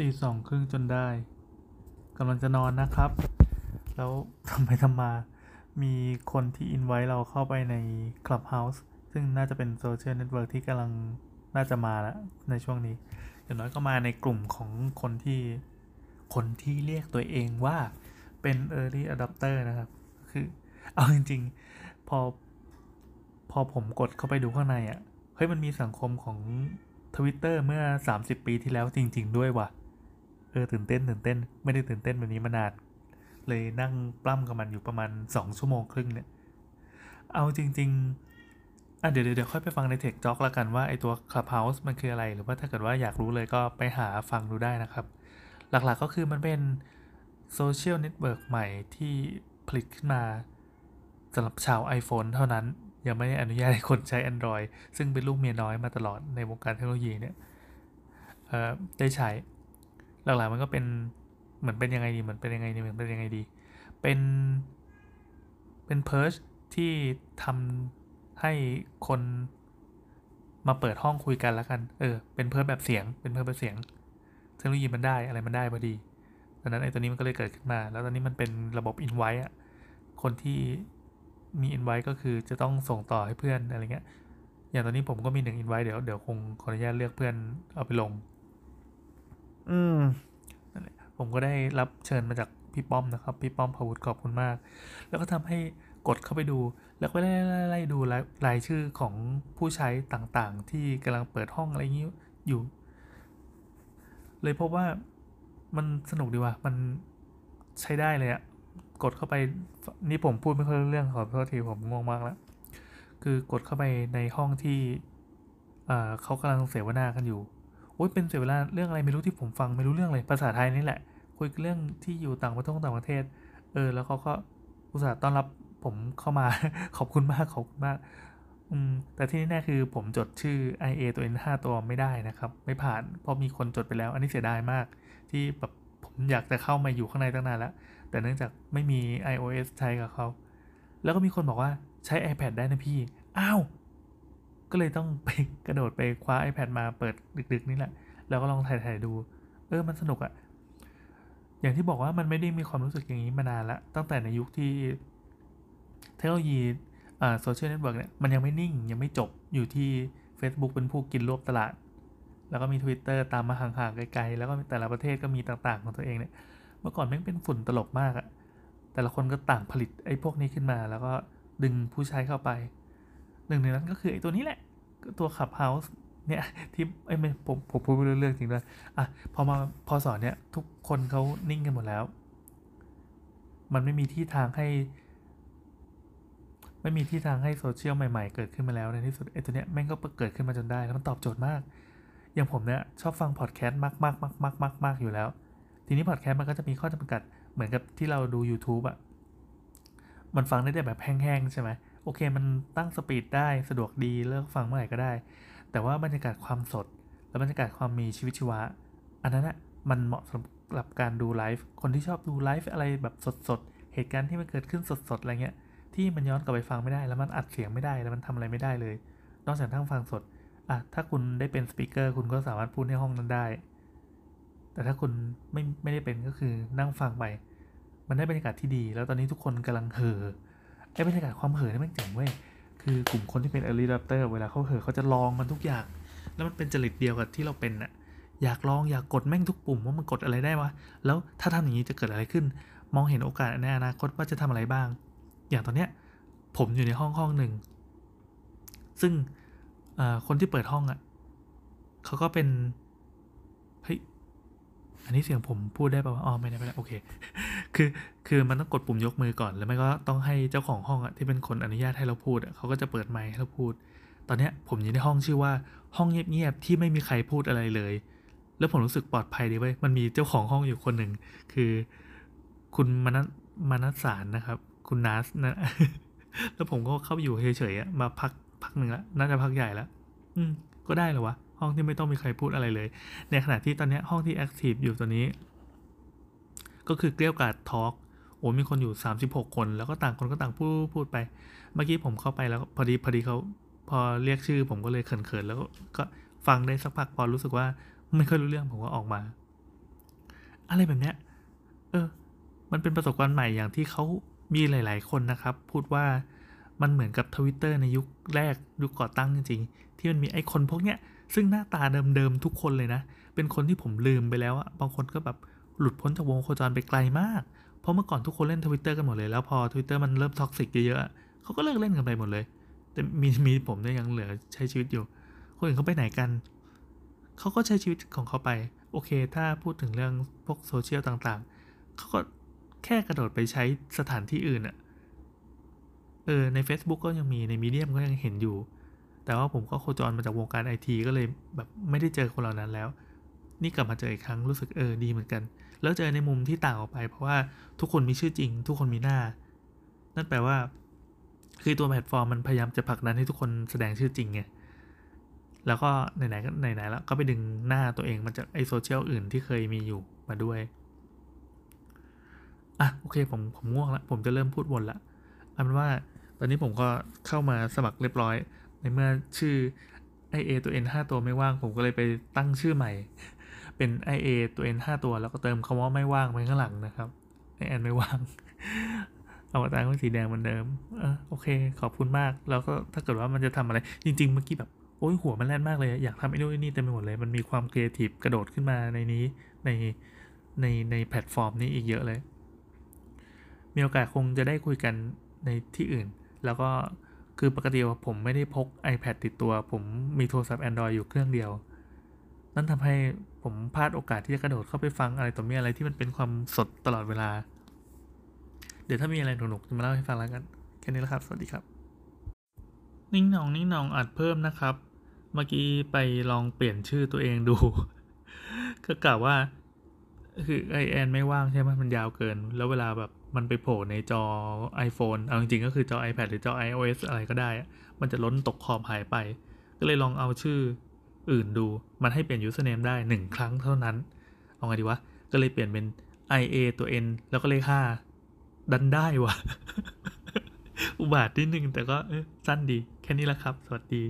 ตีสองครึ่งจนได้กำลังจะนอนนะครับ แล้วทำไปทำมา มีคนที่อินไว้เราเข้าไปใน Clubhouse ซึ่งน่าจะเป็น social network ที่กำลังน่าจะมาแล้วในช่วงนี้ อย่างน้อยก็มาในกลุ่มของคนที่คนที่เรียกตัวเองว่าเป็น Early Adopter นะครับ คือ เอาจริงๆ พอ พอผมกดเข้าไปดูข้างในอะ่ะ เฮ้ย มันมีสังคมของ Twitter เมื่อ 30 ปีที่แล้วจริง ๆ ด้วยว่ะ เออตื่นเต้นตื่นเต้น ไม่ได้ตื่นเต้นแบบนี้มานานเลยนั่งปล้ำกับมันอยู่ประมาณ 2 ชั่วโมงครึ่งเนี่ย เอาจริง ๆอะเดี๋ยวเดี๋ยวค่อยไปฟังในเทคจ็อกแล้วกันว่าไอตัว Clubhouse มันคืออะไร หรือว่าถ้าเกิดว่าอยากรู้เลยก็ไปหาฟังดูได้นะครับ หลักๆก็คือมันเป็นโซเชียลเน็ตเวิร์กใหม่ที่ผลิตขึ้นมาสำหรับชาว iPhone เท่านั้น ยังไม่ได้อนุญาตให้คนใช้ Android ซึ่งเป็นลูกเมียน้อยมาตลอดในวงการเทคโนโลยีเนี่ยได้ใช้ หลักๆมันก็เป็นเหมือนเป็นยังไงดีเหมือนเป็นยังไงดีเหมือนเป็นยังไงดี เป็นเป็น Pirch ที่ทำให้คนมาเปิดห้องคุยกันแล้วกันเออเป็น Pirch แบบเสียงเป็น Pirch แบบเสียงเทคโนโลยีมันได้อะไรมันได้พอดีดังนั้นไอ้ตัวนี้มันก็เลยเกิดขึ้นมา แล้วตอนนี้มันเป็นระบบอินไว้อะคนที่มีอินไว้ก็คือจะต้องส่งต่อให้เพื่อนอะไรเงี้ยอย่างตอนนี้ผมก็มีหนึ่งอินไว้เดี๋ยวเดี๋ยวคงขออนุญาตเลือกเพื่อนเอาไปลง อืมนั่นแหละผมก็ได้รับเชิญมาจากพี่ป้อมนะครับ พี่ป้อมพาวุฒิขอบคุณมาก แล้วก็ทำให้กดเข้าไปดู แล้วก็ไล่ไล่ดูรายชื่อของผู้ใช้ต่างๆ ที่กำลังเปิดห้องอะไรอย่างนี้อยู่ เลยพบว่ามันสนุกดีว่ะ มันใช้ได้เลยอะกดเข้าไปนี่ผมพูดไม่ค่อยเรื่องขอโทษทีผมงงมากแล้ว คือกดเข้าไปในห้องที่เขากำลังเสวนากันอยู่ อ้ยเป็นเสียเวนาเรื่องอะไรไม่รู้ที่ผมฟังไม่รู้เรื่องเลยภาษาไทยนี่แหละ คุยเรื่องที่อยู่ต่างประเทศต่างประเทศ เออ แล้วเขาก็อุตส่าห์ต้อนรับผมเข้ามา ขอบคุณมากขอบคุณมากอืมแต่ที่แน่คือผมจดชื่อ IA ตัว N5 ตัวไม่ได้นะครับ ไม่ผ่านเพราะมีคนจดไปแล้ว อันนี้เสียดายมาก ที่แบบผมอยากจะเข้ามาอยู่ข้างในตั้งนานแล้ว แต่เนื่องจากไม่มี iOS ใช้กับเขา แล้วก็มีคนบอกว่าใช้ iPad ได้นะพี่ อ้าว ก็เลยต้องไปกระโดดไปคว้า iPad มาเปิดดึกๆนี่แหละ แล้วก็ลองถ่ายๆดู เออมันสนุกอะอย่างที่บอกว่ามันไม่ได้มีความรู้สึกอย่างนี้มานานละ ตั้งแต่ในยุคที่เทคโนโลยีอ่าโซเชียลเน็ตเวิร์กเนี่ยมันยังไม่นิ่งยังไม่จบอยู่ที่ Facebook เป็นผู้กินรวบตลาด แล้วก็มี Twitter ตามมาห่างๆไกลๆ แล้วก็แต่ละประเทศก็มีต่างๆของตัวเองเนี่ยเมื่อก่อนแม่งเป็นฝุ่นตลบมากอะแต่ละคนก็ต่างผลิตไอ้พวกนี้ขึ้นมา แล้วก็ดึงผู้ใช้เข้าไป หนึ่งในนั้นก็คือไอ้ตัวนี้แหละ ตัว Clubhouse เนี่ยที่ไอ้ไม่ผมผมพูดเรื่องจริงด้วยอะพอมาพอสอนเนี่ยทุกคนเขานิ่งกันหมดแล้ว มันไม่มีที่ทางให้ ไม่มีที่ทางให้โซเชียลใหม่ๆ เกิดขึ้นมาแล้วในที่สุดไอ้ตัวเนี้ยแม่งก็เกิดขึ้นมาจนได้แล้วมันตอบโจทย์มาก อย่างผมเนี่ยชอบฟังพอดแคสต์มากมากมากมากมากมากอยู่แล้ว ทีนี้พอดแคสต์มันก็จะมีข้อจำกัดเหมือนกับที่เราดู YouTube อะมันฟังได้แต่แบบแห้งๆใช่ไหม โอเคมันตั้งสปีดได้สะดวกดีเลิกฟังเมื่อไหร่ก็ได้ แต่ว่าบรรยากาศความสด และบรรยากาศความมีชีวิตชีวะ อันนั้นอะมันเหมาะสำหรับการดูไลฟ์คนที่ชอบดูไลฟ์อะไรแบบสดๆ เหตุการณ์ที่มันเกิดขึ้นสดๆอะไรเงี้ยที่มันย้อนกลับไปฟังไม่ได้ แล้วมันอัดเสียงไม่ได้แล้วมันทำอะไรไม่ได้เลย นอกจากทั้งฟังสดอะถ้าคุณได้เป็นสปีกเกอร์คุณก็สามารถพูดในห้องนั้นได้ แต่ถ้าคุณไม่ไม่ได้เป็นก็คือนั่งฟังไป มันได้บรรยากาศที่ดี แล้วตอนนี้ทุกคนกำลังเห่อ ไอ้บรรยากาศความเห่อนี่มันเจ๋งเว้ย คือกลุ่มคนที่เป็น early adopter เวลาเขาเห่อเขาจะลองมันทุกอย่าง แล้วมันเป็นจริตเดียวกับที่เราเป็นอะอยากลองอยากกดแม่งทุกปุ่มว่ามันกดอะไรได้วะ แล้วถ้าทำอย่างนี้จะเกิดอะไรขึ้น มองเห็นโอกาสในอนาคตว่าจะทำอะไรบ้าง อย่างตอนเนี้ยผมอยู่ในห้องห้องหนึ่ง ซึ่งคนที่เปิดห้องอะ่ะเขาก็เป็น เฮ้ย อันนี้เสียงผมพูดได้ป่าวอ๋อไม่ได้ไม่ได้โอเค คือคือมันต้องกดปุ่มยกมือก่อน แล้วไม่ก็ต้องให้เจ้าของห้องอะที่เป็นคนอนุญาตให้เราพูดเขาก็จะเปิดไมค์ให้เราพูด ตอนนี้ผมอยู่ในห้องชื่อว่าห้องเงียบๆที่ไม่มีใครพูดอะไรเลย แล้วผมรู้สึกปลอดภัยดีเว้ยมันมีเจ้าของห้องอยู่คนหนึ่งคือคุณมนัสมนัสสารนะครับ คุณนัสนะแล้วผมก็เข้าไปอยู่เฉยๆมาพักพักหนึ่งละน่าจะพักใหญ่แล้วอืมก็ได้เหรอวะห้องที่ไม่ต้องมีใครพูดอะไรเลย ในขณะที่ตอนนี้ห้องที่ active อยู่ตัวนี้ ก็คือเกรี้ยวกราด Talk โอ้มีคนอยู่ 36 คน แล้วก็ต่างคนก็ต่างพูดพูดไป เมื่อกี้ผมเข้าไปแล้วพอดีพอดีเขาพอเรียกชื่อผมก็เลยเขินๆแล้วก็ฟังได้สักพักพอรู้สึกว่าไม่ค่อยรู้เรื่องผมก็ออกมา อะไรแบบเนี้ย เออ มันเป็นประสบการณ์ใหม่อย่างที่เขามีหลาย ๆ คนนะครับ พูดว่ามันเหมือนกับทวิตเตอร์ในยุคแรกยุคก่อตั้งจริง ๆ ที่มันมีไอคนพวกเนี้ยซึ่งหน้าตาเดิม ๆ ทุกคนเลยนะ เป็นคนที่ผมลืมไปแล้วอะบางคนก็แบบ หลุดพ้นจากวงโคจรไปไกลมาก เพราะเมื่อก่อนทุกคนเล่นทวิตเตอร์กันหมดเลย แล้วพอทวิตเตอร์มันเริ่ม toxic เยอะๆเขาก็เลิกเล่นกันไปหมดเลย แต่มีมีผมเนี่ยยังเหลือใช้ชีวิตอยู่ คนอื่นเขาไปไหนกัน เขาก็ใช้ชีวิตของเขาไป โอเค ถ้าพูดถึงเรื่องพวกโซเชียลต่างๆ เขาก็แค่กระโดดไปใช้สถานที่อื่นอะเออ ใน Facebook ก็ยังมี ในมีเดียมก็ยังเห็นอยู่ แต่ว่าผมก็โคจรมาจากวงการไอทีก็เลยแบบไม่ได้เจอคนเหล่านั้นแล้ว นี่กลับมาเจออีกครั้งรู้สึกเออดีเหมือนกัน แล้วเจอในมุมที่ต่างออกไป เพราะว่าทุกคนมีชื่อจริง ทุกคนมีหน้า นั่นแปลว่า คือตัวแพลตฟอร์มมันพยายามจะผลักดันให้ทุกคนแสดงชื่อจริงไงแล้วก็ไหนๆก็ไหนๆแล้วก็ไปดึงหน้าตัวเองมาจากไอโซเชียลอื่นที่เคยมีอยู่มาด้วยอะโอเคผมผมง่วงละผมจะเริ่มพูดวนละเอาเป็นว่าตอนนี้ผมก็เข้ามาสมัครเรียบร้อย ในเมื่อชื่อ IA ตัว N 5ตัวไม่ว่าง ผมก็เลยไปตั้งชื่อใหม่ เป็น IA ตัว N 5 ตัว แล้วก็เติมคำว่าไม่ว่างไว้ข้างหลังนะครับไอแอนไม่ว่างเอาตาเป็นสีแดงเหมือนเดิมเออโอเค ขอบคุณมาก แล้วก็ถ้าเกิดว่ามันจะทำอะไร จริง ๆ เมื่อกี้แบบ โอ้ยหัวมันแล่นมากเลย อยากทำไอ้นู่นไอ้นี่เต็มไปหมดเลย มันมีความครีเอทีฟกระโดดขึ้นมาในนี้ ใน ใน ในแพลตฟอร์มนี้อีกเยอะเลย มีโอกาสคงจะได้คุยกันในที่อื่น แล้วก็ คือปกติผมไม่ได้พก iPad ติดตัว ผมมีโทรศัพท์ Android อยู่เครื่องเดียว นั่นทำให้ ผมพลาดโอกาสที่จะกระโดดเข้าไปฟังอะไรต่อมีอะไรที่มันเป็นความสดตลอดเวลา เดี๋ยวถ้ามีอะไรหนุกๆจะมาเล่าให้ฟังแล้วกัน แค่นี้แล้วครับ สวัสดีครับ นิ่งหนองนิ่งหนองอัดเพิ่มนะครับ เมื่อกี้ไปลองเปลี่ยนชื่อตัวเองดู ก็กล่าวว่า คือไอแอนไม่ว่างใช่ไหมมันยาวเกิน แล้วเวลาแบบมันไปโผล่ในจอ iPhone เอาจริงๆก็คือจอ iPad หรือจอ iOS อะไรก็ได้ มันจะล้นตกขอบหายไป ก็เลยลองเอาชื่อ อื่นดู มันให้เปลี่ยน username ได้หนึ่งครั้งเท่านั้น เอาไงดีวะ ก็เลยเปลี่ยนเป็น IA ตัว N แล้วก็เลขห้าดันได้วะ อุบาทนิดนึงแต่ก็สั้นดี แค่นี้ละครับ สวัสดี